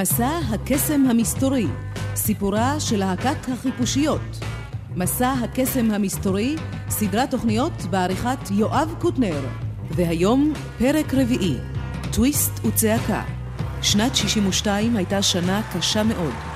מסע הקסם המסתורי, סיפורה של להקת החיפושיות. מסע הקסם המסתורי, סדרת תוכניות בעריכת יואב קוטנר. והיום פרק רביעי, טוויסט וצעקה. שנת 62 הייתה שנה קשה מאוד.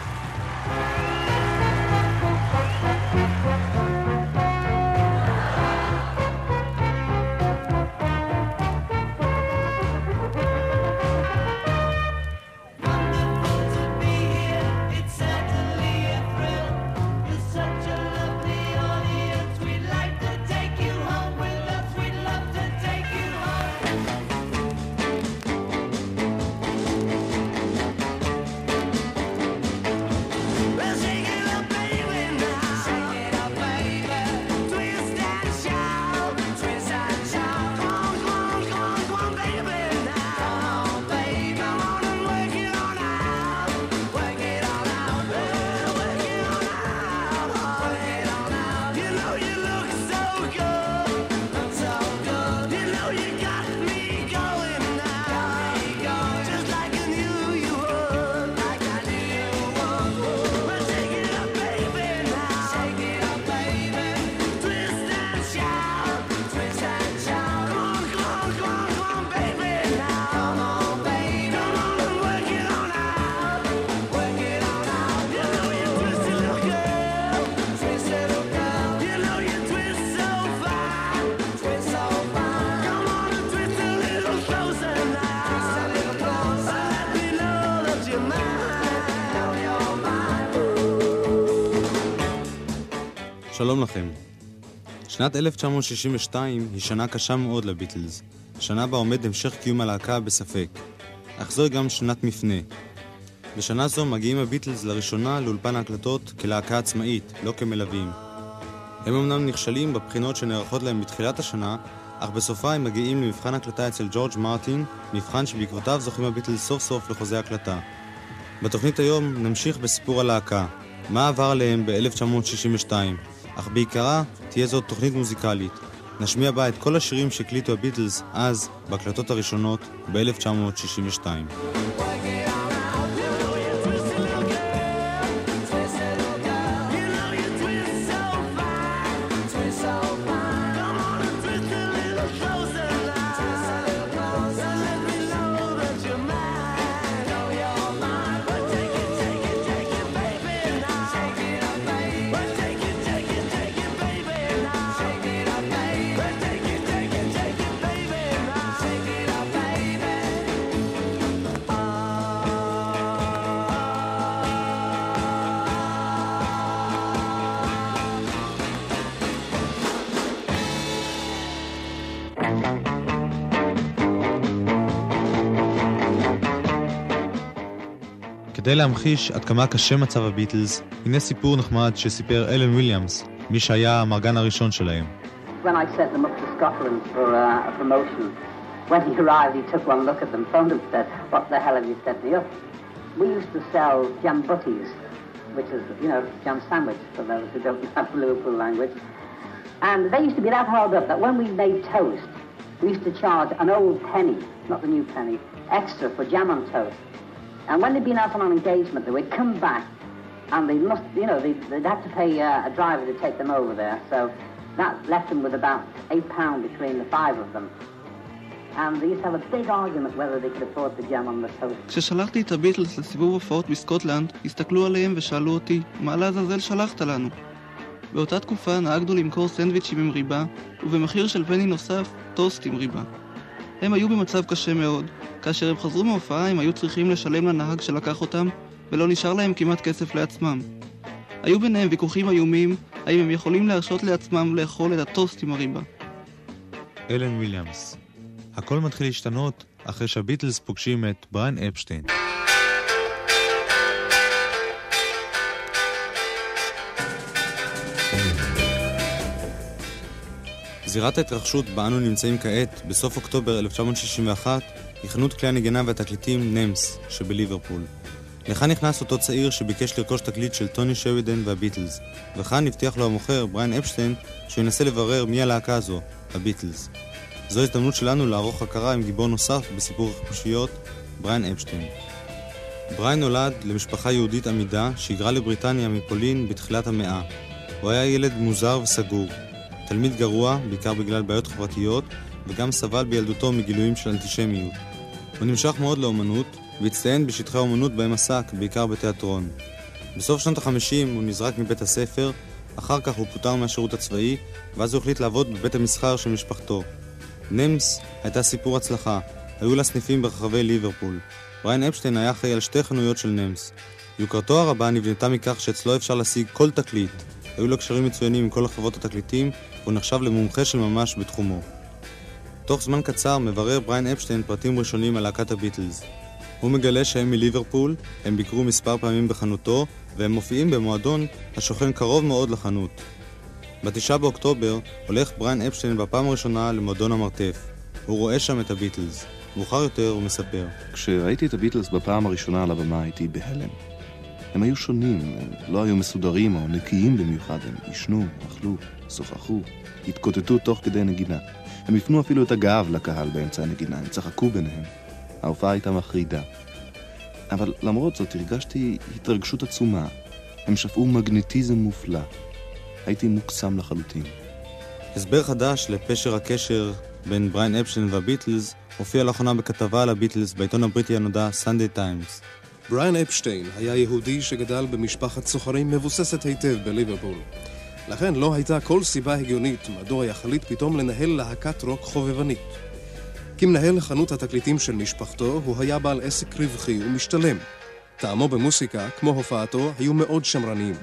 שלום לכם. שנת 1962 היא שנה קשה מאוד לביטלס, שנה בה עומד המשך קיום הלהקה בספק. אך זוהי גם שנת מפנה. בשנה זו מגיעים הביטלס לראשונה לאולפן ההקלטות כלהקה עצמאית, לא כמלווים. הם אמנם נכשלים בבחינות שנערכות להם בתחילת השנה, אך בסופה הם מגיעים למבחן הקלטה אצל ג'ורג' מרטין, מבחן שבעקבותיו זוכים הביטלס סוף סוף לחוזה הקלטה. בתוכנית היום נמשיך בסיפור הלהקה, מה עבר עליהם ב-1962, אך בעיקרה תהיה זאת תוכנית מוזיקלית. נשמיע בה את כל השירים שהקליטו הביטלס אז, בהקלטות הראשונות, ב-1962. כדי להמחיש עד כמה קשה מצב הביטלס, הנה סיפור נחמד שסיפר אלן וויליאמס, מי שהיה המרגן הראשון שלהם. When I sent them up to Scotland for uh, a promotion, when he arrived, he took one look at them, phoned and said, what the hell have you set me up? We used to sell jam butties, which is, you know, jam sandwich, for those who don't have Liverpool language. And they used to be that hard up that when we made toast, we used to charge an old penny, not the new penny, extra for jam on toast. And when they'd been out on an engagement, they would come back and they must, you know, they'd, they'd have to pay uh, a driver to take them over there. So that left them with about eight pounds between the five of them. כששלחתי את הביטלס לסיבוב הופעות בסקוטלנד, הסתכלו עליהם ושאלו אותי, מה לעזאזל שלחת לנו? באותה תקופה נהגנו למכור סנדוויצ'ים עם ריבה, ובמחיר של פני נוסף, טוסט עם ריבה. הם היו במצב קשה מאוד. כאשר הם חזרו מהופעה הם היו צריכים לשלם לנהג שלקח אותם, ולא נשאר להם כמעט כסף לעצמם. היו ביניהם ויכוחים איומים, האם הם יכולים להרשות לעצמם לאכול את הטוסט עם הריבה. אלן וויליאמס הכל מתחיל להשתנות אחרי שהביטלס פוגשים את בריין אפשטיין. זירת ההתרחשות בה אנו נמצאים כעת, בסוף אוקטובר 1961, היא חנות כלי הנגינה והתקליטים נמס שבליברפול. לכאן נכנס אותו צעיר שביקש לרכוש תקליט של טוני שרידן והביטלס, וכאן הבטיח לו המוכר, בריין אפשטיין, שהוא ינסה לברר מי הלהקה הזו, הביטלס. זו הזדמנות שלנו לערוך היכרות עם גיבור נוסף בסיפור החיפושיות, בריין אפשטיין. בריין נולד למשפחה יהודית אמידה שהיגרה לבריטניה מפולין בתחילת המאה. הוא היה ילד מוזר וסגור, תלמיד גרוע, בעיקר בגלל בעיות חברתיות, וגם סבל בילדותו מגילויים של אנטישמיות. הוא נמשך מאוד לאומנות, והצטיין בשטחי האומנות בהם עסק, בעיקר בתיאטרון. בסוף שנות החמישים הוא נזרק מבית הספר, אחר כך הוא פוטר מהשירות הצבאי, ואז הוא החליט לעבוד בבית המסחר של משפחתו. נמס הייתה סיפור הצלחה, היו לה סניפים ברחבי ליברפול. בריין אפשטיין היה אחראי על שתי חנויות של נמס. יוקרתו הרבה נבנתה מכך שאצלו אפשר להשיג כל תקליט. היו לו קשרים מצוינים עם כל החברות התקליטים, והוא נחשב למומחה של ממש בתחומו. תוך זמן קצר מברר בריין אפשטיין פרטים ראשונים על להקת הביטלס. הוא מגלה שהם מליברפול, הם ביקרו מספר פעמים בחנותו, והם מופיעים במועדון השוכן קרוב מאוד לחנות. בתשעה באוקטובר הולך בריין אפשטיין בפעם הראשונה למועדון המרתף. הוא רואה שם את הביטלס. מאוחר יותר הוא מספר. כשראיתי את הביטלס בפעם הראשונה על הבמה הייתי בהלם. הם היו שונים, הם לא היו מסודרים או נקיים במיוחד, הם עישנו, אכלו, שוחחו, התקוטטו תוך כדי נגינה. הם הפנו אפילו את הגב לקהל באמצע הנגינה, הם צחקו ביניהם. ההופעה הייתה מחרידה. אבל למרות זאת הרגשתי התרגשות עצומה. הם שפעו מגנטיזם מופלא. הייתי מוקסם לחלוטין. הסבר חדש לפשר הקשר בין בריין אפשטיין והביטלס הופיע לאחרונה בכתבה על הביטלס בעיתון הבריטי הנודע סנדיי טיימס. בריין אפשטיין היה יהודי שגדל במשפחת סוחרים מבוססת היטב בליברפול. לכן לא הייתה כל סיבה הגיונית מדוע יחליט פתאום לנהל להקת רוק חובבנית. כמנהל חנות התקליטים של משפחתו, הוא היה בעל עסק רווחי ומשתלם. טעמו במוסיקה, כמו הופעתו, היו מאוד שמרניים.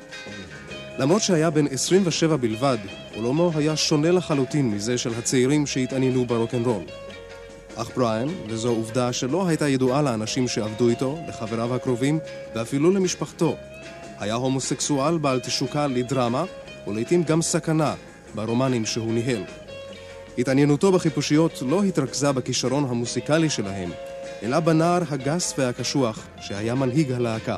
למרות שהיה בן 27 בלבד, עולמו היה שונה לחלוטין מזה של הצעירים שהתעניינו ברוקנרול. אך בריאן, וזו עובדה שלא הייתה ידועה לאנשים שעבדו איתו, לחבריו הקרובים, ואפילו למשפחתו, היה הומוסקסואל בעל תשוקה לדרמה, ולעיתים גם סכנה, ברומנים שהוא ניהל. התעניינותו בחיפושיות לא התרכזה בכישרון המוסיקלי שלהם, אלא בנער הגס והקשוח שהיה מנהיג הלהקה.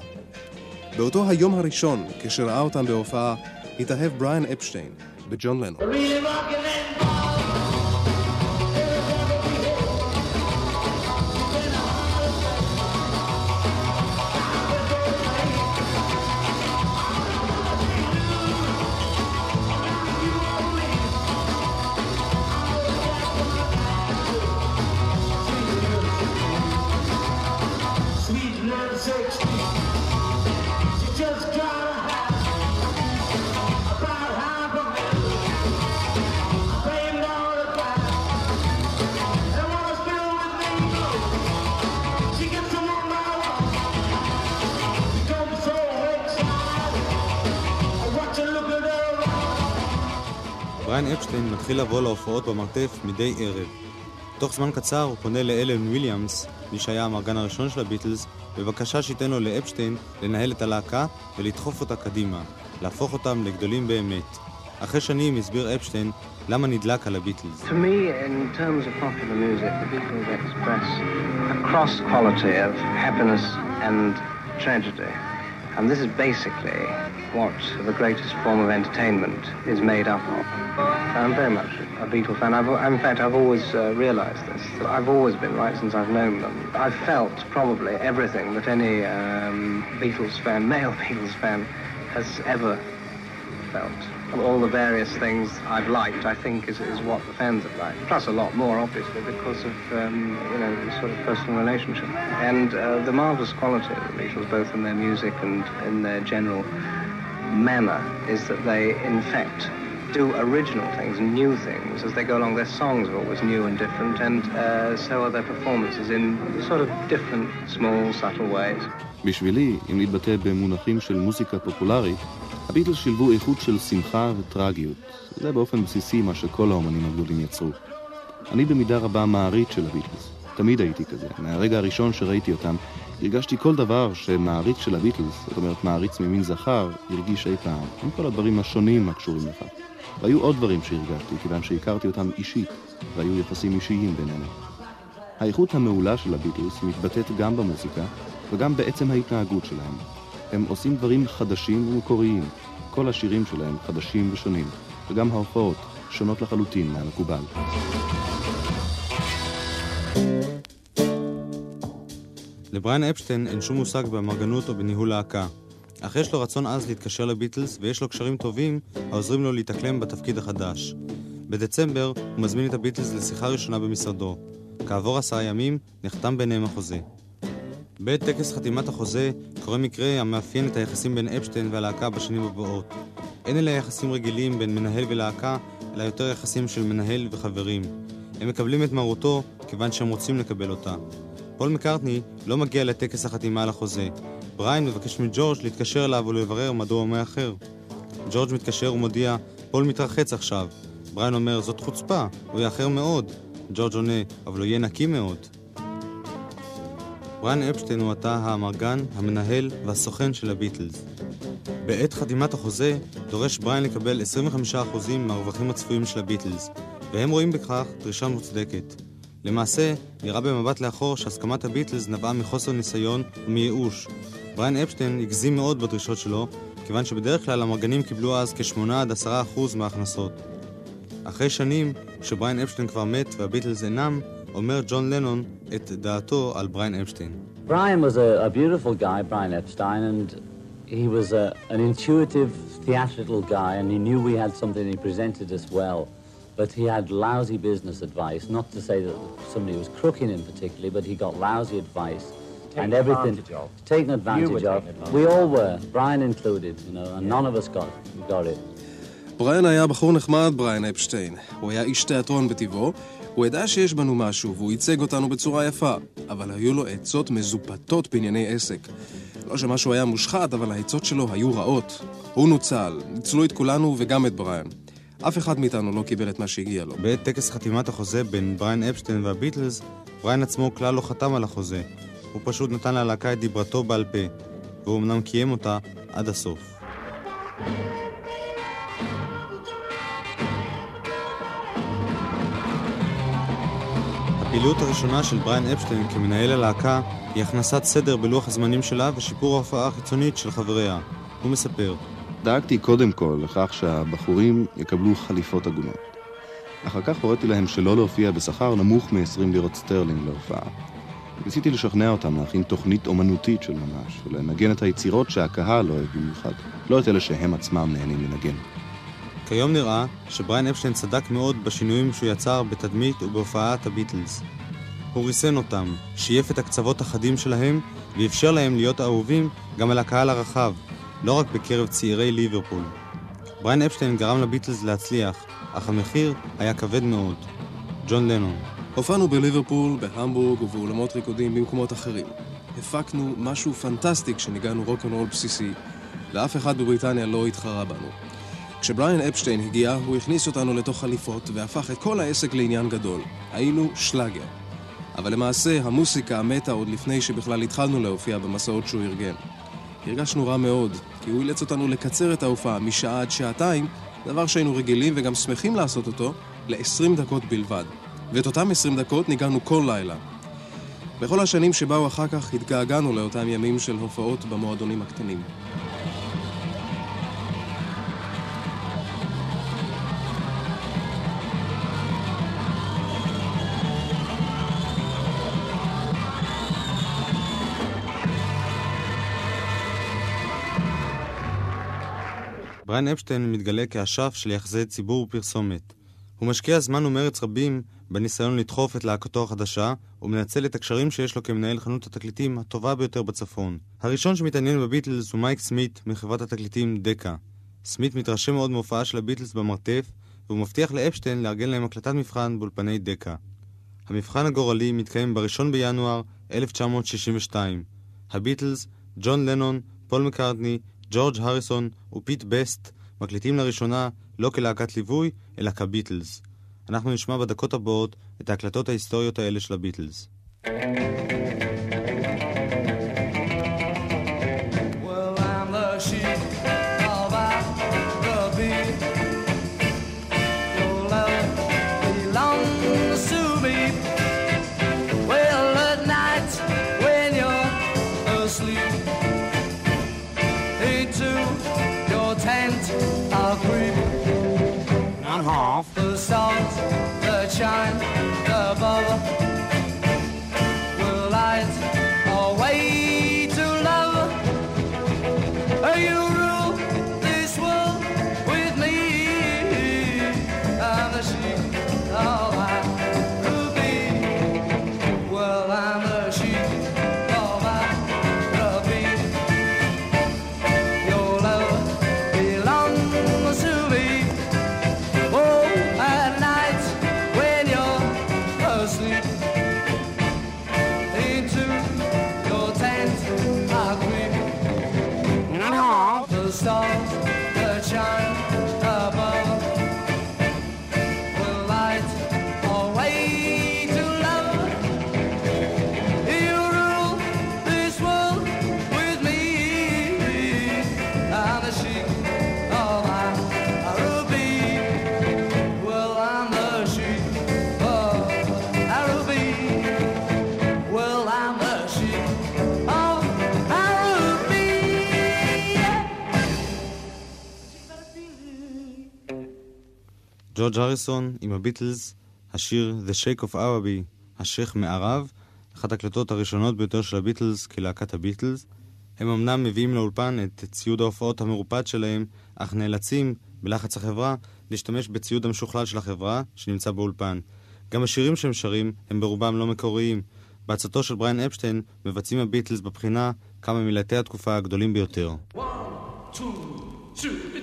באותו היום הראשון, כשראה אותם בהופעה, התאהב בריאן אפשטיין בג'ון לנו. בריין מתחיל לבוא להופעות במרתף מדי ערב. תוך זמן קצר הוא פונה לאלן וויליאמס, מי שהיה המארגן הראשון של הביטלס, בבקשה שייתן לו לאפשטיין לנהל את הלהקה ולדחוף אותה קדימה, להפוך אותם לגדולים באמת. אחרי שנים הסביר אפשטיין למה נדלק על הביטלס. Music, and this is basically what the greatest form of entertainment is made up of. I'm very much a Beatles fan. I've, in fact, I've always uh, realized this. I've always been, right since I've known them. I've felt probably everything that any um, Beatles fan, male Beatles fan, has ever felt All the various things I've liked, I think, is, is what the fans have liked. Plus a lot more, obviously, because of, um, you know, the sort of personal relationship. And uh, the marvellous quality of the Beatles, both in their music and in their general manner, is that they, in fact, do original things, new things. As they go along, their songs are always new and different, and uh, so are their performances in sort of different, small, subtle ways. בשבילי, אם להתבטא במונחים של מוזיקה פופולרית, הביטלס שילבו איכות של שמחה וטרגיות. זה באופן בסיסי מה שכל האומנים הגדולים יצרו. אני במידה רבה מעריץ של הביטלס. תמיד הייתי כזה. מהרגע הראשון שראיתי אותם, הרגשתי כל דבר שמעריץ של הביטלס, זאת אומרת מעריץ ממין זכר, הרגיש אי פעם, עם כל הדברים השונים הקשורים לכך. והיו עוד דברים שהרגשתי, כיוון שהכרתי אותם אישית, והיו יחסים אישיים בינינו. האיכות המעולה של הביטלס מתבטאת גם במוזיקה, וגם בעצם ההתנהגות שלהם. הם עושים דברים חדשים ומקוריים. כל השירים שלהם חדשים ושונים, וגם ההופעות שונות לחלוטין מהמקובל. לבריאן אפשטיין אין שום מושג באמרגנות או בניהול להקה, אך יש לו רצון עז להתקשר לביטלס ויש לו קשרים טובים העוזרים לו להתאקלם בתפקיד החדש. בדצמבר הוא מזמין את הביטלס לשיחה ראשונה במשרדו. כעבור עשרה ימים נחתם ביניהם החוזה. בעת טקס חתימת החוזה קורה מקרה המאפיין את היחסים בין אפשטיין והלהקה בשנים הבאות. אין אלה יחסים רגילים בין מנהל ולהקה, אלא יותר יחסים של מנהל וחברים. הם מקבלים את מרותו כיוון שהם רוצים לקבל אותה. פול מקארטני לא מגיע לטקס החתימה על החוזה. בריין מבקש מג'ורג' להתקשר אליו ולברר מדוע הוא מאחר. ג'ורג' מתקשר ומודיע, פול מתרחץ עכשיו. בריין אומר, זאת חוצפה, הוא יאחר מאוד. ג'ורג' עונה, אבל הוא יהיה נקי מאוד. בריין אפשטיין הוא עתה האמרגן, המנהל והסוכן של הביטלס. בעת חתימת החוזה, דורש בריין לקבל 25% מהרווחים הצפויים של הביטלס, והם רואים בכך דרישה מוצדקת. למעשה, נראה במבט לאחור שהסכמת הביטלס נבעה מחוסר ניסיון ומייאוש. בריין אפשטיין הגזים מאוד בדרישות שלו, כיוון שבדרך כלל אמרגנים קיבלו אז כ-8 עד 10% מההכנסות. אחרי שנים, שבריין אפשטיין כבר מת והביטלס אינם, אומר ג'ון לנון את דעתו על בריין אפשטיין. Brian was a, a beautiful guy, Brian Epstein, and he was a, an intuitive, theatrical guy, and he knew we had something, he presented us well. But he had lousy business advice, not to say that somebody was crooking him particularly, but he got lousy advice. Taken and everything advantage of. taken You advantage were of. taken advantage We of. all were, Brian included, you know, and none of us got got it. בריין היה בחור נחמד, בריין אפשטיין. הוא היה איש תיאטרון בטבעו, הוא ידע שיש בנו משהו, והוא ייצג אותנו בצורה יפה, אבל היו לו עצות מזופתות בענייני עסק. לא שמשהו היה מושחת, אבל העצות שלו היו רעות. הוא נוצל, ניצלו את כולנו וגם את בריין. אף אחד מאיתנו לא קיבל את מה שהגיע לו. בעת טקס חתימת החוזה בין בריין אפשטיין והביטלס, בריין עצמו כלל לא חתם על החוזה. הוא פשוט נתן ללהקה את דיברתו בעל פה, והוא אמנם קיים אותה עד הסוף. הפעילות הראשונה של בריין אפשטיין כמנהל הלהקה היא הכנסת סדר בלוח הזמנים שלה ושיפור ההופעה החיצונית של חבריה. הוא מספר, דאגתי קודם כל לכך שהבחורים יקבלו חליפות הגונות. אחר כך הוריתי להם שלא להופיע בשכר נמוך מ-20 לירות סטרלינג להופעה. ניסיתי לשכנע אותם להכין תוכנית אומנותית של ממש, ולנגן את היצירות שהקהל אוהב במיוחד, לא את אלה שהם עצמם נהנים לנגן. כיום נראה שבריין אפשטיין צדק מאוד בשינויים שהוא יצר בתדמית ובהופעת הביטלס. הוא ריסן אותם, שייף את הקצוות החדים שלהם ואפשר להם להיות אהובים גם על הקהל הרחב, לא רק בקרב צעירי ליברפול. בריין אפשטיין גרם לביטלס להצליח, אך המחיר היה כבד מאוד. ג'ון לנון הופענו בליברפול, בהמבורג ובאולמות ריקודים במקומות אחרים. הפקנו משהו פנטסטי כשניגענו רוקנרול בסיסי, ואף אחד בבריטניה לא התחרה בנו. כשבריין אפשטיין הגיע, הוא הכניס אותנו לתוך חליפות והפך את כל העסק לעניין גדול. היינו שלאגר. אבל למעשה, המוסיקה מתה עוד לפני שבכלל התחלנו להופיע במסעות שהוא ארגן. הרגשנו רע מאוד, כי הוא אילץ אותנו לקצר את ההופעה משעה עד שעתיים, דבר שהיינו רגילים וגם שמחים לעשות אותו, ל-20 דקות בלבד. ואת אותם 20 דקות ניגענו כל לילה. בכל השנים שבאו אחר כך התגעגענו לאותם ימים של הופעות במועדונים הקטנים. בריין אפשטיין מתגלה כאשף של יחסי ציבור ופרסומת. הוא משקיע זמן ומרץ רבים בניסיון לדחוף את להקתו החדשה, ומנצל את הקשרים שיש לו כמנהל חנות התקליטים הטובה ביותר בצפון. הראשון שמתעניין בביטלס הוא מייק סמית מחברת התקליטים דקה. סמית מתרשם מאוד מהופעה של הביטלס במרתף, והוא מבטיח לאפשטיין לארגן להם הקלטת מבחן באולפני דקה. המבחן הגורלי מתקיים ב-1 בינואר 1962. הביטלס, ג'ון לנון, פול מקארטני, ג'ורג' הריסון ופיט בסט מקליטים לראשונה לא כלהקת ליווי, אלא כביטלס. אנחנו נשמע בדקות הבאות את ההקלטות ההיסטוריות האלה של הביטלס. Well, ג'ורג' הריסון עם הביטלס, השיר The Shake of Arabi, השייח מערב, אחת הקלטות הראשונות ביותר של הביטלס כלהקת הביטלס. הם אמנם מביאים לאולפן את ציוד ההופעות המרופד שלהם, אך נאלצים, בלחץ החברה, להשתמש בציוד המשוכלל של החברה שנמצא באולפן. גם השירים שהם שרים הם ברובם לא מקוריים. בעצתו של בריין אפשטיין מבצעים הביטלס בבחינה כמה מלהטי התקופה הגדולים ביותר. One, two, two.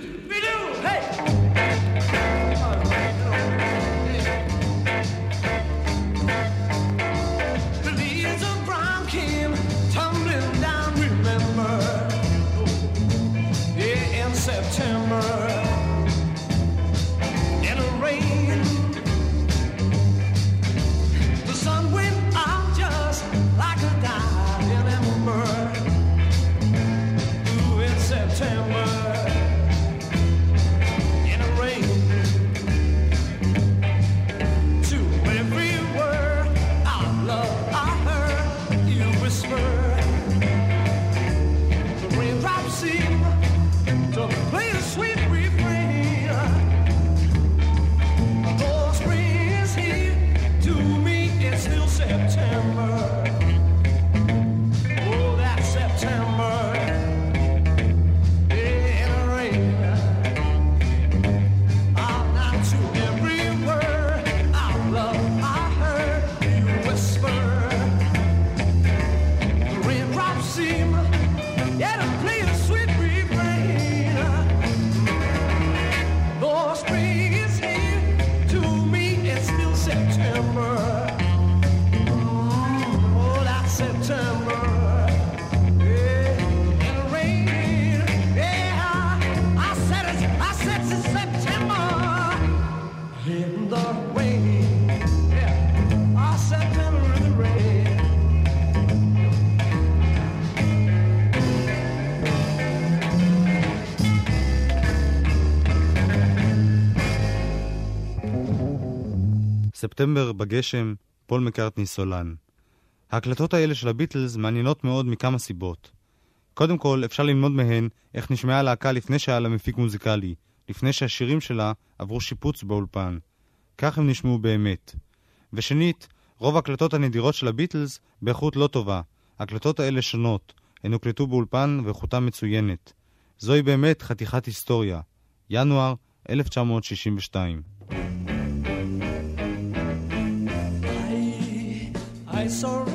ספטמבר בגשם, פול מקארטני סולן. ההקלטות האלה של הביטלס מעניינות מאוד מכמה סיבות. קודם כל, אפשר ללמוד מהן איך נשמעה הלהקה לפני שהיה לה מפיק מוזיקלי, לפני שהשירים שלה עברו שיפוץ באולפן. כך הם נשמעו באמת. ושנית, רוב ההקלטות הנדירות של הביטלס באיכות לא טובה. ההקלטות האלה שונות, הן הוקלטו באולפן ואיכותן מצוינת. זוהי באמת חתיכת היסטוריה. ינואר 1962. so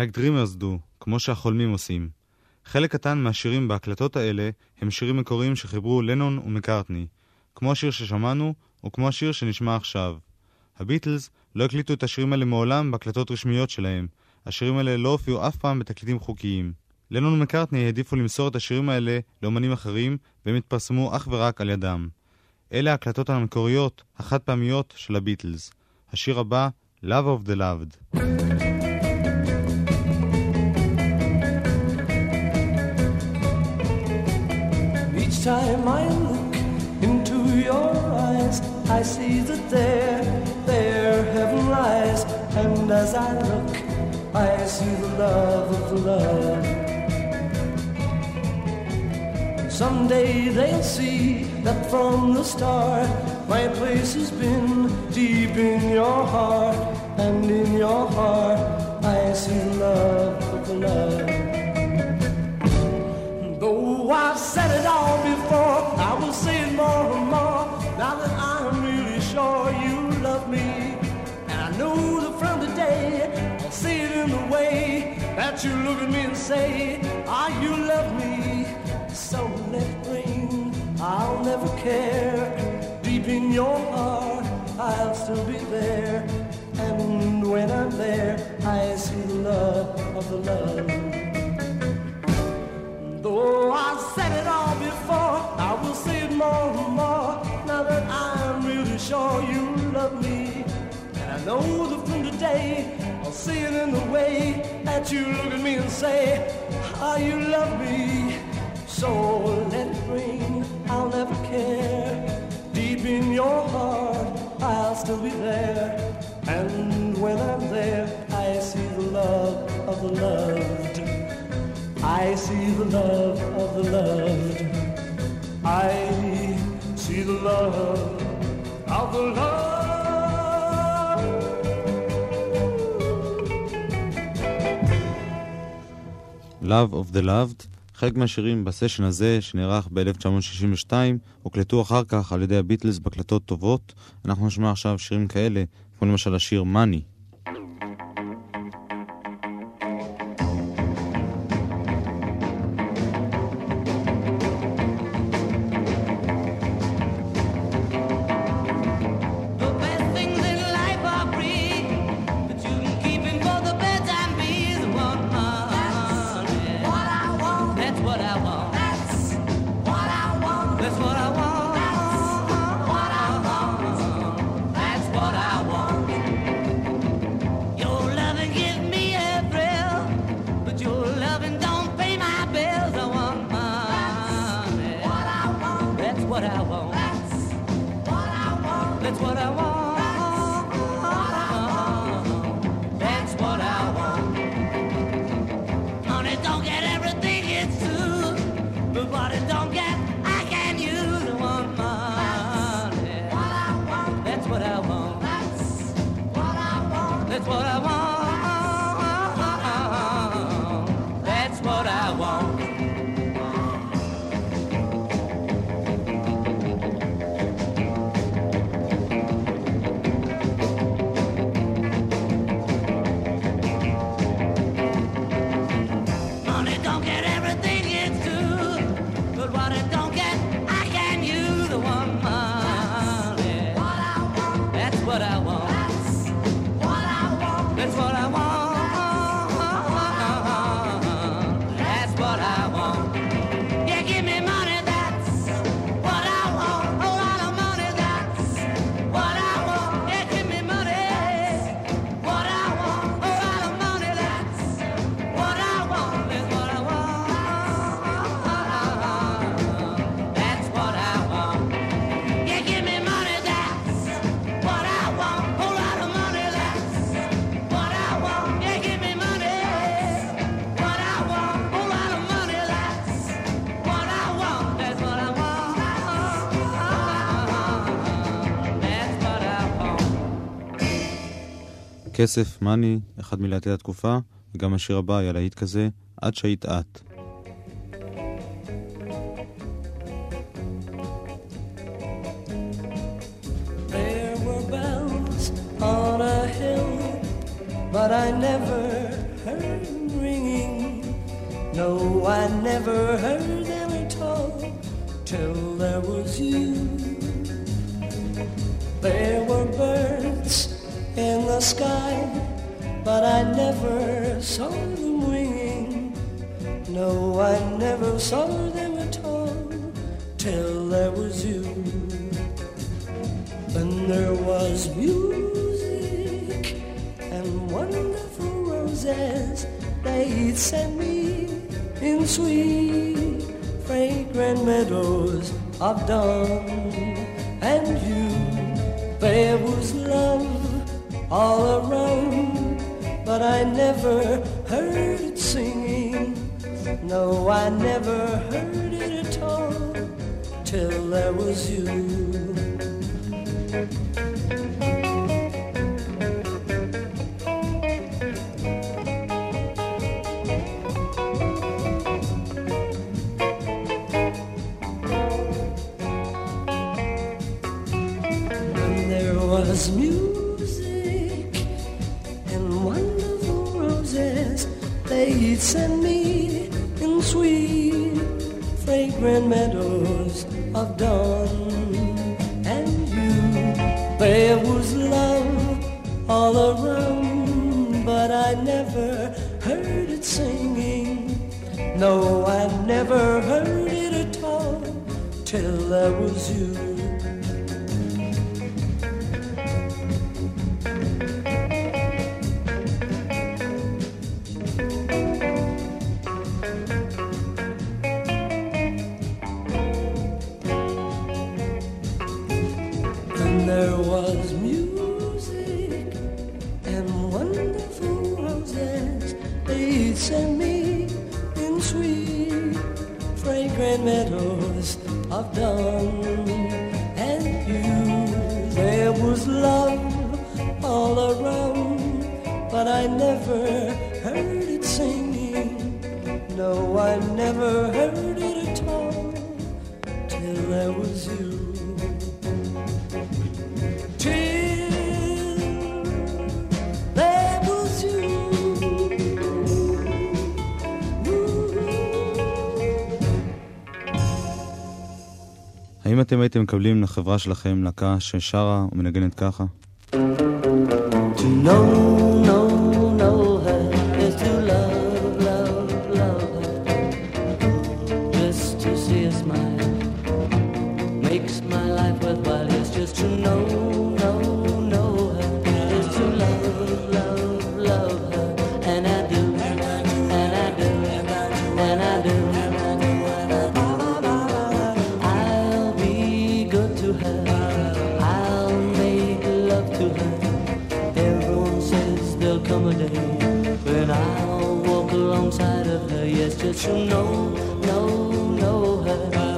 Like Dreamers do, כמו שהחולמים עושים. חלק קטן מהשירים בהקלטות האלה הם שירים מקוריים שחיברו לנון ומקארטני, כמו השיר ששמענו וכמו השיר שנשמע עכשיו. הביטלס לא הקליטו את השירים האלה מעולם בהקלטות רשמיות שלהם. השירים האלה לא הופיעו אף פעם בתקליטים חוקיים. לנון ומקארטני העדיפו למסור את השירים האלה לאמנים אחרים, והם התפרסמו אך ורק על ידם. אלה ההקלטות המקוריות, החד פעמיות, של הביטלס. השיר הבא, Love of the Loved. Each time I look into your eyes, I see that there, there heaven lies. And as I look, I see the love of love. Someday they'll see that from the start, my place has been deep in your heart. And in your heart, I see love of love. I've said it all before, I will say it more and more. Now that I'm really sure you love me, and I know that from today I'll see it in the way that you look at me and say, Ah, you love me. So let it rain, I'll never care. Deep in your heart, I'll still be there. And when I'm there, I see the love of the love. Though I've said it all before, I will say it more and more. Now that I'm really sure you love me. And I know that from today, I'll see it in the way that you look at me and say, How you love me. So let it rain, I'll never care. Deep in your heart, I'll still be there. And when I'm there, I see the love of the loved. I see the love of the loved. I see the love of the loved. Love of the Loved. חלק מהשירים בסשן הזה, שנערך ב-1962, הוקלטו אחר כך על ידי הביטלס בהקלטות טובות. אנחנו נשמע עכשיו שירים כאלה, כמו למשל השיר Money. כסף, מאני, אחד מלהטי התקופה, וגם השיר הבא היה להיט כזה, עד שהיית את. Sheets and me in sweet, fragrant meadows of dawn. And you, there was love all around, but I never heard it singing. No, I never heard it at all till there was you. מקבלים לחברה שלכם להקה ששרה ומנגנת ככה? To know But I'll walk alongside of her, yes, just to know, know, know her.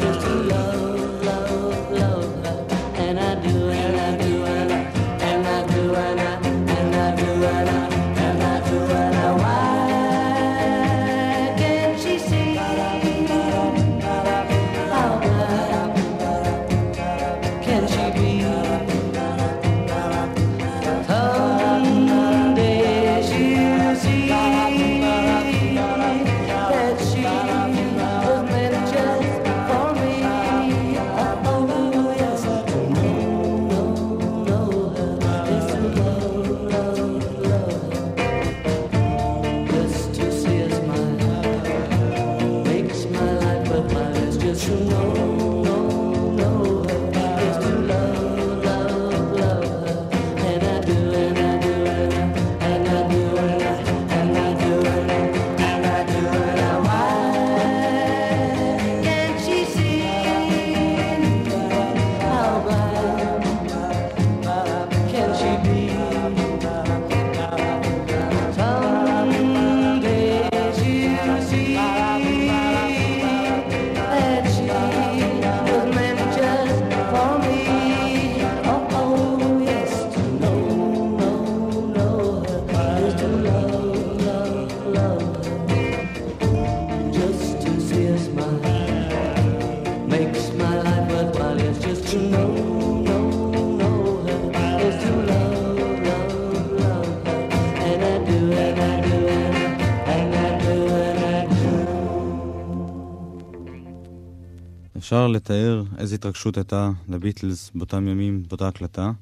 אפשר לתאר איזו התרגשות הייתה לביטלס באותם ימים, באותה הקלטה.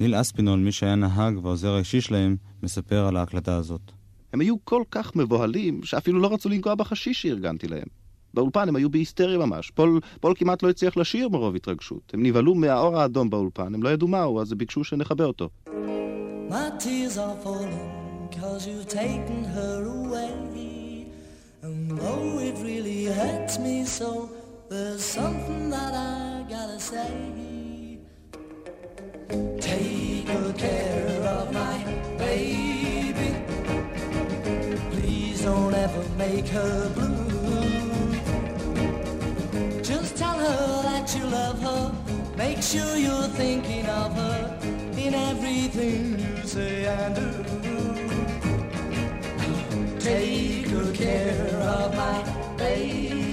ניל אספינול, מי שהיה נהג והעוזר האישי שלהם, מספר על ההקלטה הזאת. הם היו כל כך מבוהלים, שאפילו לא רצו לנגוע בחשיש שארגנתי להם. באולפן הם היו בהיסטריה ממש. פול, פול כמעט לא הצליח לשיר מרוב התרגשות. הם נבהלו מהאור האדום באולפן, הם לא ידעו מהו, אז ביקשו שנכבה אותו. My tears are falling cause you've taken her away. And though it really hurts me so, there's something that I gotta say. Take good care of my baby. Please don't ever make her blue. Just tell her that you love her. Make sure you're thinking of her in everything you say and do. Take good care of my baby.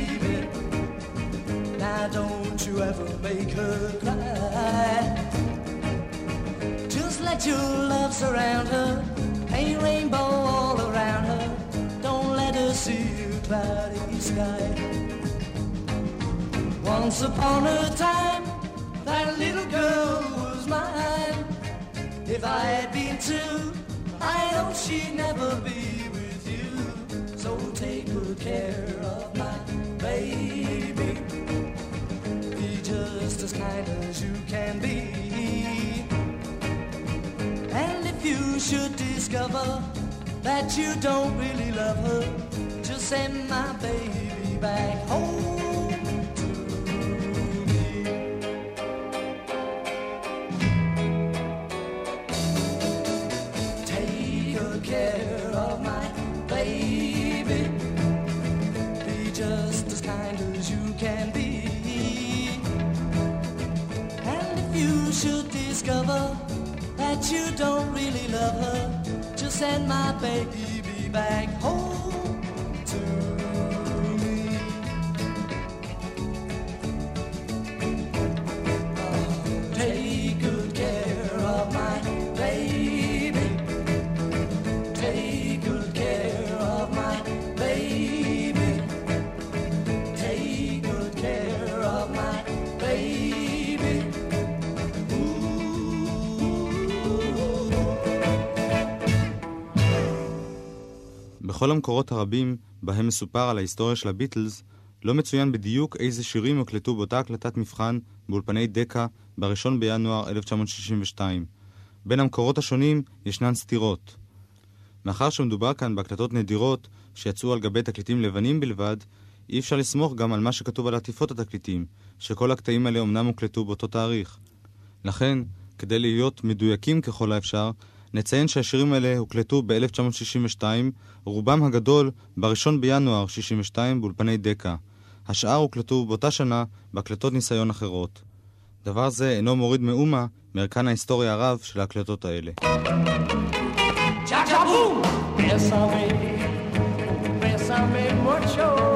Don't you ever make her cry. Just let your love surround her. Paint rainbow all around her. Don't let her see a cloudy sky. Once upon a time, that little girl was mine. If I had been two, I know she'd never be with you. So take good care of my baby. Just as kind as you can be. And if you should discover that you don't really love her, just send my baby back home. Discover that you don't really love her, just send my baby back home בכל המקורות הרבים בהם מסופר על ההיסטוריה של הביטלס, לא מצוין בדיוק איזה שירים הוקלטו באותה הקלטת מבחן באולפני דקה ב-1 בינואר 1962. בין המקורות השונים ישנן סתירות. מאחר שמדובר כאן בהקלטות נדירות שיצאו על גבי תקליטים לבנים בלבד, אי אפשר לסמוך גם על מה שכתוב על עטיפות התקליטים, שכל הקטעים האלה אומנם הוקלטו באותו תאריך. לכן, כדי להיות מדויקים ככל האפשר, נציין שהשירים האלה הוקלטו ב-1962, רובם הגדול ב-1 בינואר 62 באולפני דקה. השאר הוקלטו באותה שנה בהקלטות ניסיון אחרות. דבר זה אינו מוריד מאומה מערכן ההיסטוריה הרב של ההקלטות האלה. Bésame, bésame mucho. Mm,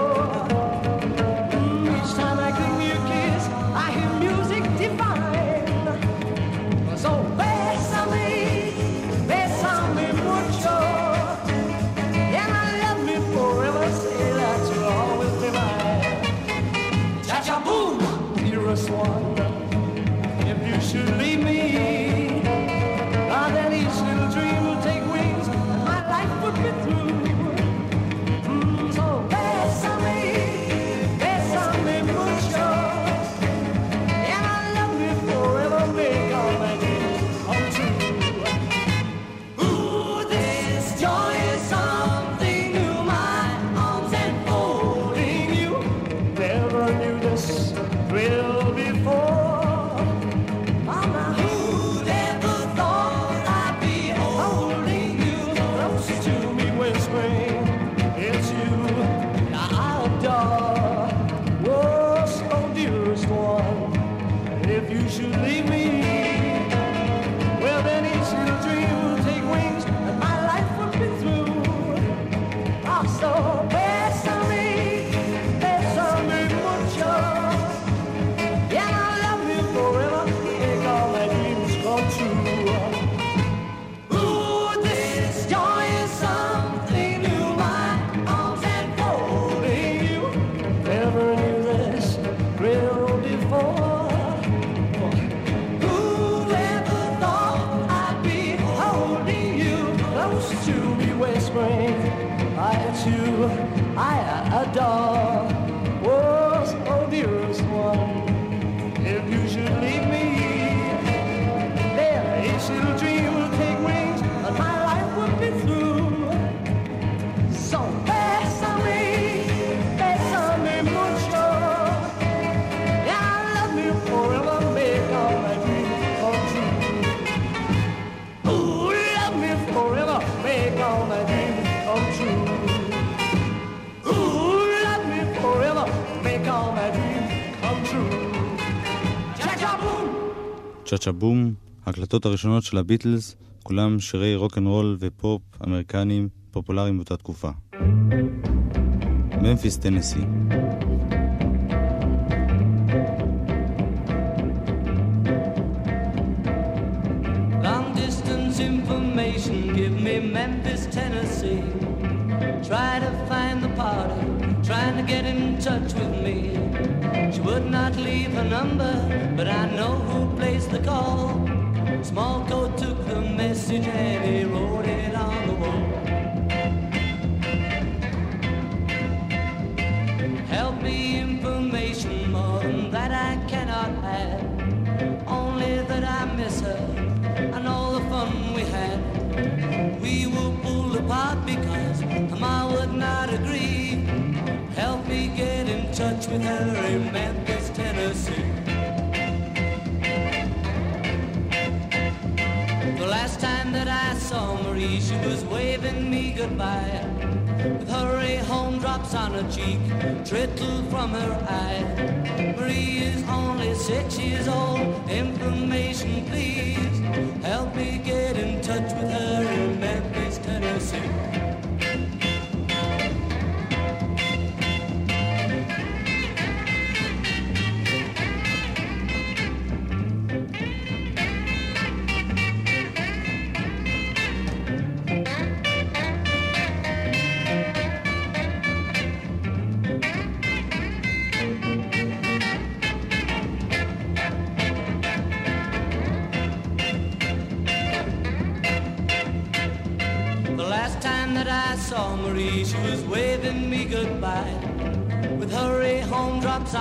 ההקלטות הראשונות של הביטלס, כולם שירי רוקנרול ופופ אמריקנים פופולריים באותה תקופה. ממפיס, טנסי. Give me Memphis, Tennessee. Try to find the party, trying to get in touch with me. She would not leave her number, but I know who placed the call. Small coat took the message and he wrote it on the wall. Help me information more than that I cannot have. Only that I miss her and all the fun we had. We were pulled apart because Ma would not agree. Help me get in touch with her in Memphis, Tennessee. Last time that I saw Marie, she was waving me goodbye. With hurry home drops on her cheek, trickle from her eye. Marie is only six years old. Information, please. Help me get in touch with her in Memphis, Tennessee.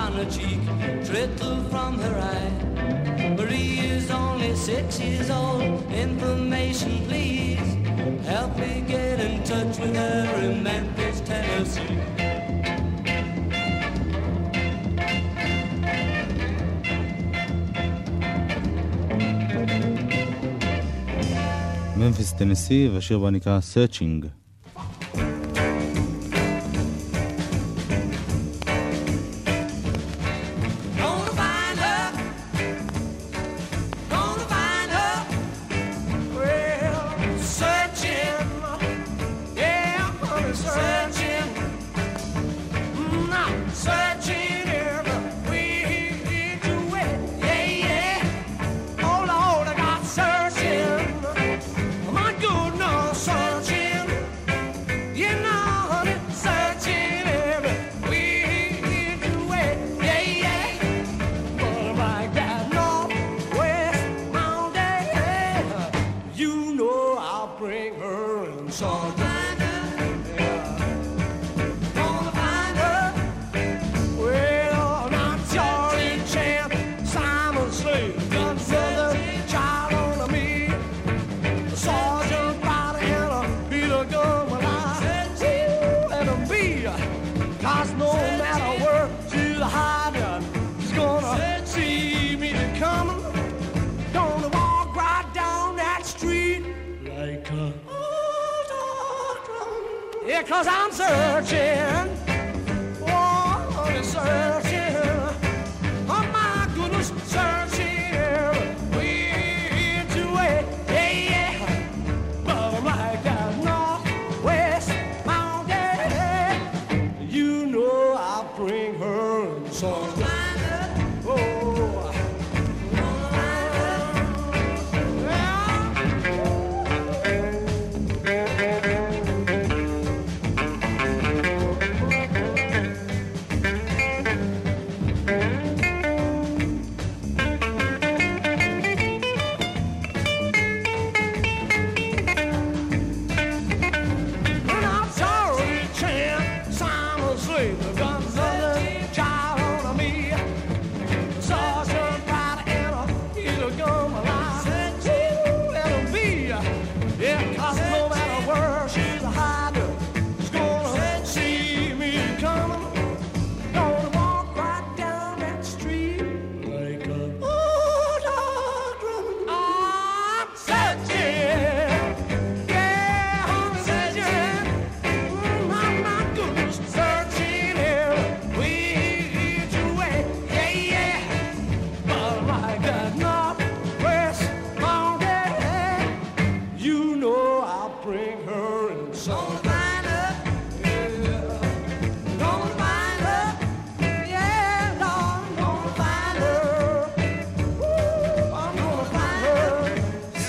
home drops on her cheek, trickle from her eye. Marie is only six years old. Information, please. Help me get in touch with her in Memphis, Tennessee. ממפיס, טנסי, והשיר בה נקרא Searching.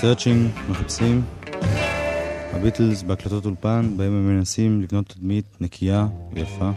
searching, מחפשים. הביטלס בהקלטות אולפן, בהם הם מנסים לבנות תדמית נקייה ויפה.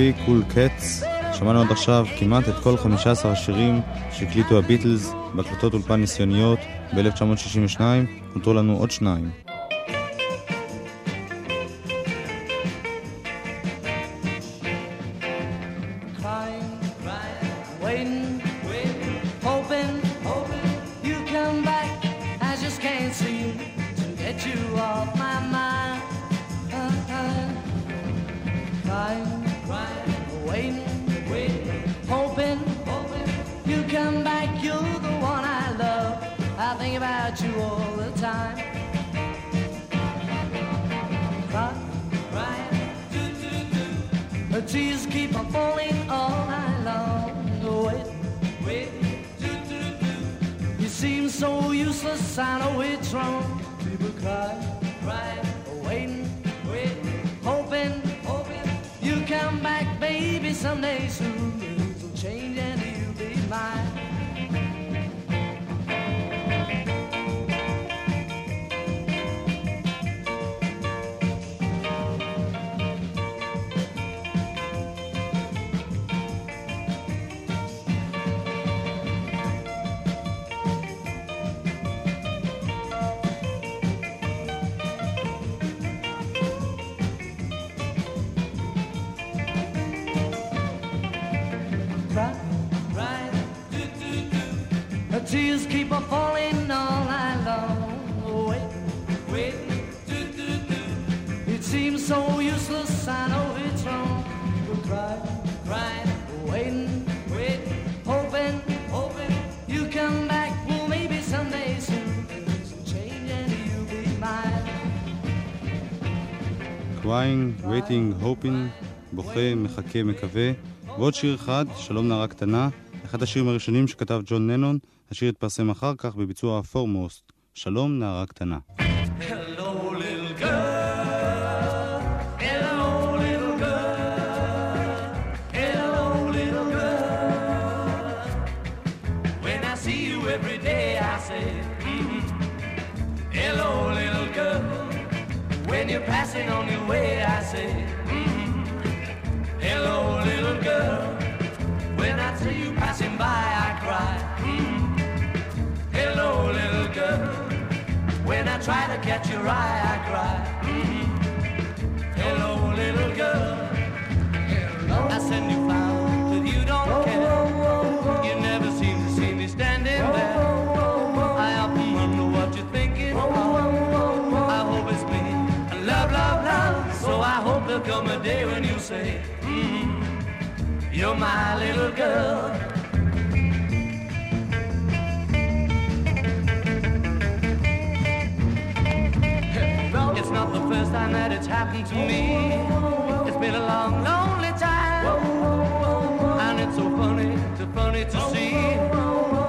רוחבי קול קץ. שמענו עד עכשיו כמעט את כל 15 השירים שהקליטו הביטלס בהקלטות אולפן ניסיוניות ב-1962, נותרו לנו עוד שניים. mind. Waiting, hoping, בוכה, מחכה, מקווה. ועוד שיר אחד, שלום נערה קטנה, אחד השירים הראשונים שכתב ג'ון ננון, השיר התפרסם אחר כך בביצוע הפורמוסט, שלום נערה קטנה. Hello, little try to catch your eye, I cry. mm Hello, little girl. I send you flowers, that you don't care. You never seem to see me standing there. I often wonder what you're thinking. I hope it's me. Love, love, love. So I hope there'll come a day when you say, mm You're my little girl. Happened to me. It's been a long, lonely time. And it's so funny, so funny to see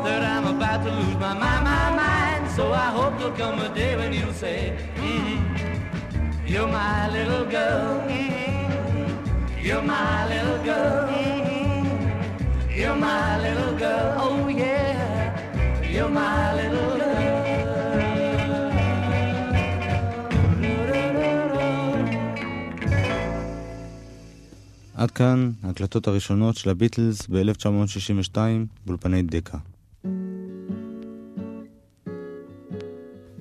that I'm about to lose my mind, my mind. So I hope there'll come a day when you'll say, mm You're my little girl. You're my little girl. You're my little girl. Oh, yeah. You're my little girl. עד כאן ההקלטות הראשונות של הביטלס ב-1962 באולפני דקה.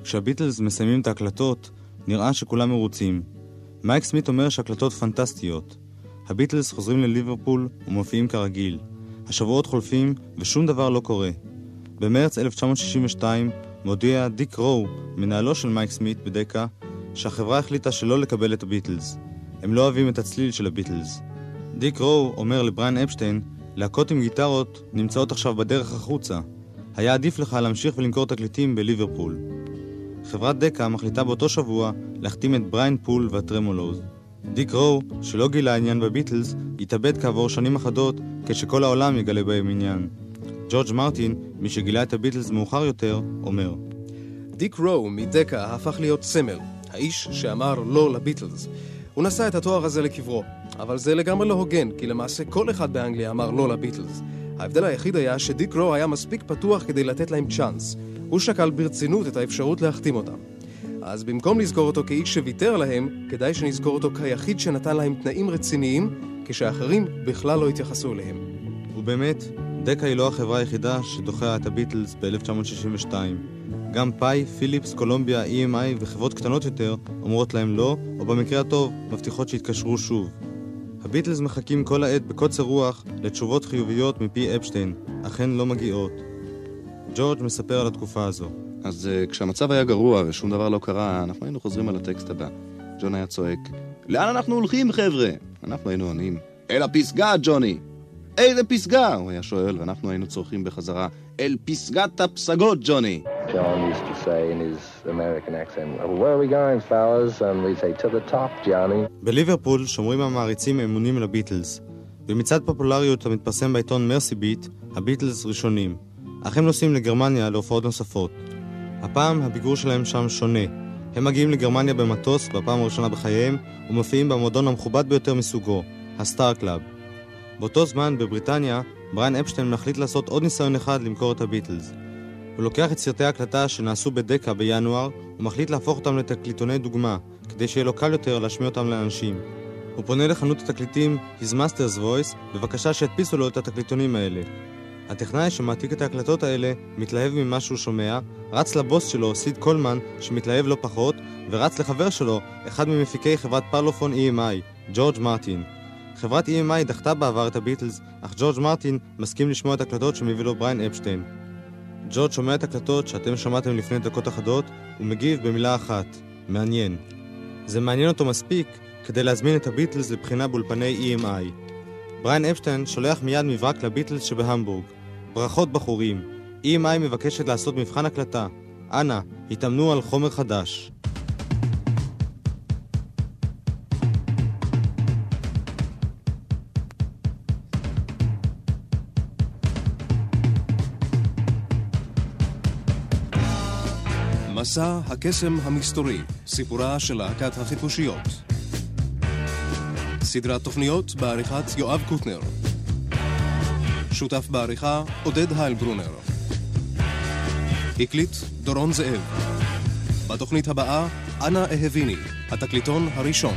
כשהביטלס מסיימים את ההקלטות, נראה שכולם מרוצים. מייק סמית אומר שההקלטות פנטסטיות. הביטלס חוזרים לליברפול ומופיעים כרגיל. השבועות חולפים ושום דבר לא קורה. במרץ 1962 מודיע דיק רו, מנהלו של מייק סמית בדקה, שהחברה החליטה שלא לקבל את הביטלס. הם לא אוהבים את הצליל של הביטלס. דיק רו אומר לבריין אפשטיין, להקות עם גיטרות נמצאות עכשיו בדרך החוצה. היה עדיף לך להמשיך ולמכור תקליטים בליברפול. חברת דקה מחליטה באותו שבוע להחתים את בריין פול והטרמולוז. דיק רו, שלא גילה עניין בביטלס, התאבד כעבור שנים אחדות כשכל העולם יגלה בהם עניין. ג'ורג' מרטין, מי שגילה את הביטלס מאוחר יותר, אומר דיק רו מדקה הפך להיות סמל, האיש שאמר לא לביטלס. הוא נשא את התואר הזה לקברו, אבל זה לגמרי לא הוגן, כי למעשה כל אחד באנגליה אמר לא לביטלס. ההבדל היחיד היה שדיק רו היה מספיק פתוח כדי לתת להם צ'אנס. הוא שקל ברצינות את האפשרות להחתים אותם. אז במקום לזכור אותו כאיש שוויתר להם, כדאי שנזכור אותו כיחיד שנתן להם תנאים רציניים, כשאחרים בכלל לא התייחסו אליהם. ובאמת, דקה היא לא החברה היחידה שדוחה את הביטלס ב-1962. גם פאי, פיליפס, קולומביה, EMI וחברות קטנות יותר אומרות להם לא, או במקרה הטוב, מבטיחות שיתקשרו שוב. הביטלס מחכים כל העת בקוצר רוח לתשובות חיוביות מפי אפשטיין, אכן לא מגיעות. ג'ורג' מספר על התקופה הזו. אז uh, כשהמצב היה גרוע ושום דבר לא קרה, אנחנו היינו חוזרים על הטקסט הבא. ג'ון היה צועק, לאן אנחנו הולכים חבר'ה? אנחנו היינו עונים, אל הפסגה, ג'וני! איזה פסגה? הוא היה שואל, ואנחנו היינו צורכים בחזרה, אל פסגת הפסגות, ג'וני! John used to say in his American accent, where are we going, fellas? And we'd say, to the top, Johnny. בליברפול שומרים המעריצים אמונים לביטלס. במצעד פופולריות המתפרסם בעיתון מרסי ביט, הביטלס ראשונים. אך הם נוסעים לגרמניה להופעות נוספות. הפעם הביקור שלהם שם שונה. הם מגיעים לגרמניה במטוס בפעם הראשונה בחייהם, ומופיעים במועדון המכובד ביותר מסוגו, הסטאר קלאב. באותו זמן, בבריטניה, בריין אפשטיין מחליט לעשות עוד ניסיון אחד למכור את הביטלס. הוא לוקח את סרטי ההקלטה שנעשו בדקה בינואר, ומחליט להפוך אותם לתקליטוני דוגמה, כדי שיהיה לו קל יותר להשמיע אותם לאנשים. הוא פונה לחנות התקליטים His Master's Voice, בבקשה שידפיסו לו את התקליטונים האלה. הטכנאי שמעתיק את ההקלטות האלה מתלהב ממה שהוא שומע, רץ לבוס שלו, סיד קולמן, שמתלהב לא פחות, ורץ לחבר שלו, אחד ממפיקי חברת פרלופון EMI, ג'ורג' מרטין. חברת EMI דחתה בעבר את הביטלס, אך ג'ורג' מרטין מסכים לשמוע את ההקלטות שמביא לו בריין אפשטיין. ג'ורג' שומע את הקלטות שאתם שמעתם לפני דקות אחדות, ומגיב במילה אחת, מעניין. זה מעניין אותו מספיק כדי להזמין את הביטלס לבחינה באולפני EMI. בריין אפשטיין שולח מיד מברק לביטלס שבהמבורג. ברכות בחורים, EMI מבקשת לעשות מבחן הקלטה. אנא, התאמנו על חומר חדש. מסע הקסם המסתורי, סיפורה של להקת החיפושיות. סדרת תוכניות בעריכת יואב קוטנר. שותף בעריכה עודד היילברונר. הקליט דורון זאב. בתוכנית הבאה, אנה אהביני, התקליטון הראשון.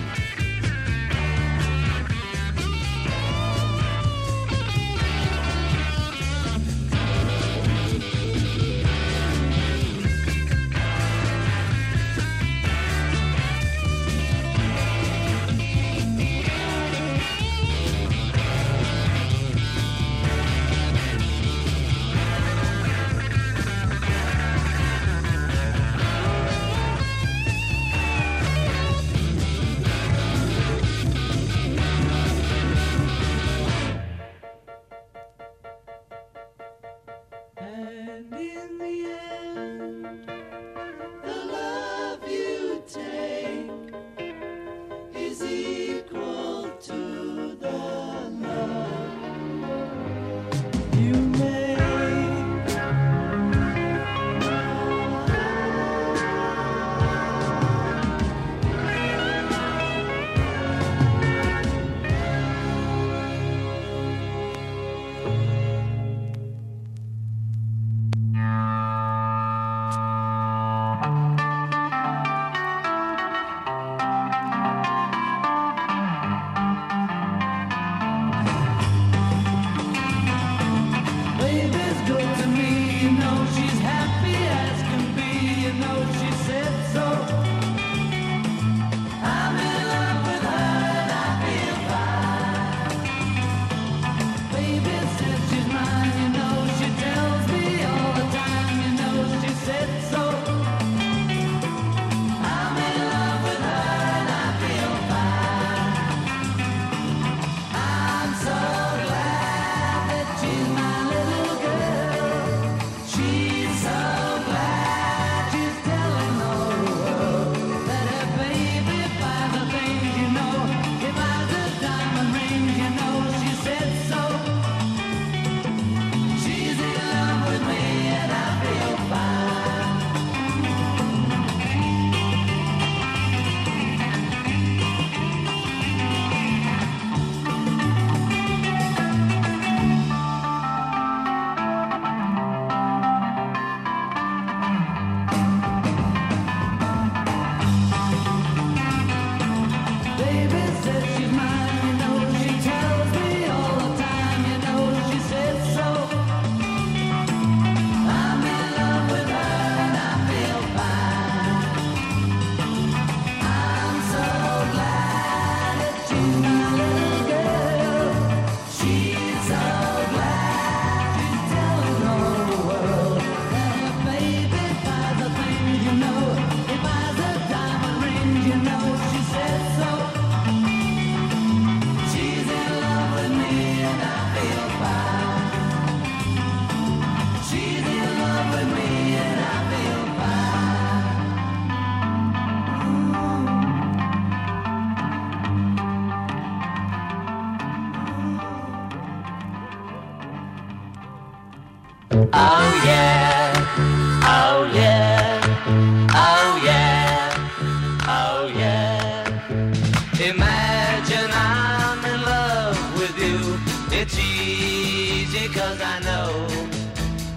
It's easy cause I know.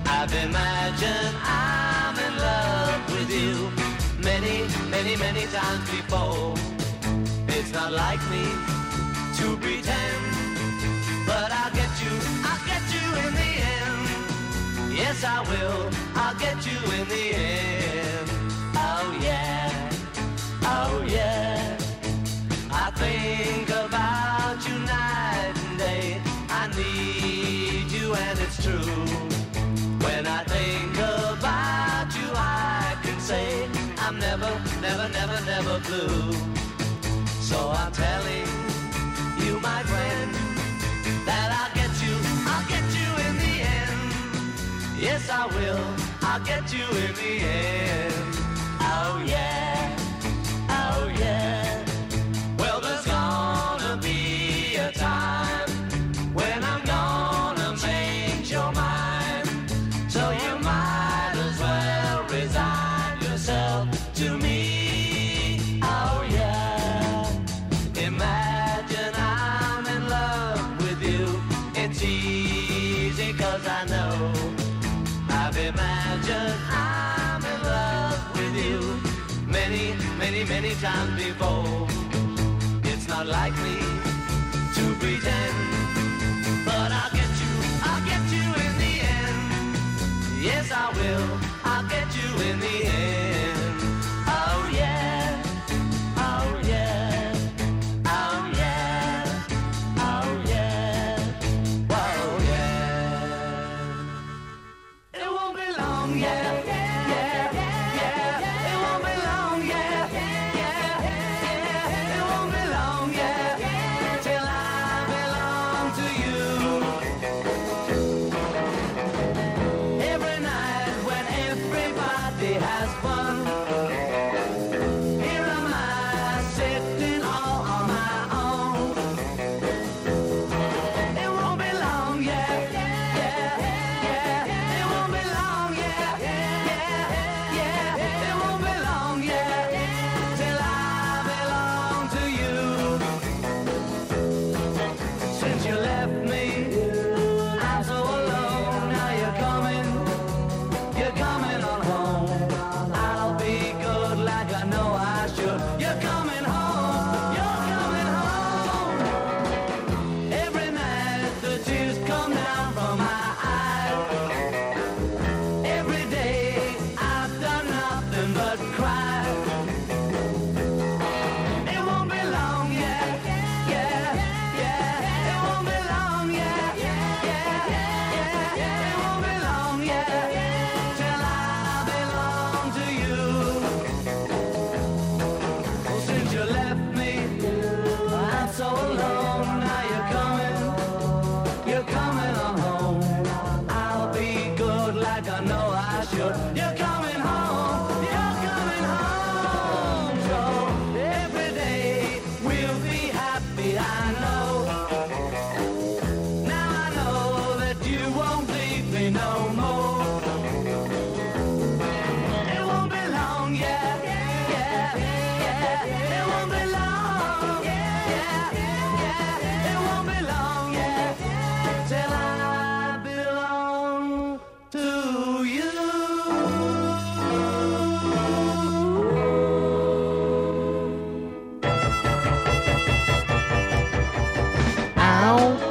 I've imagined I'm in love with you many, many, many times before. It's not like me to pretend, but I'll get you, I'll get you in the end. Yes, I will. I'll get you in the end. Oh yeah. Oh yeah. Blue. So I'm telling you, my friend, that I'll get you, I'll get you in the end. Yes, I will, I'll get you in the end. 哦。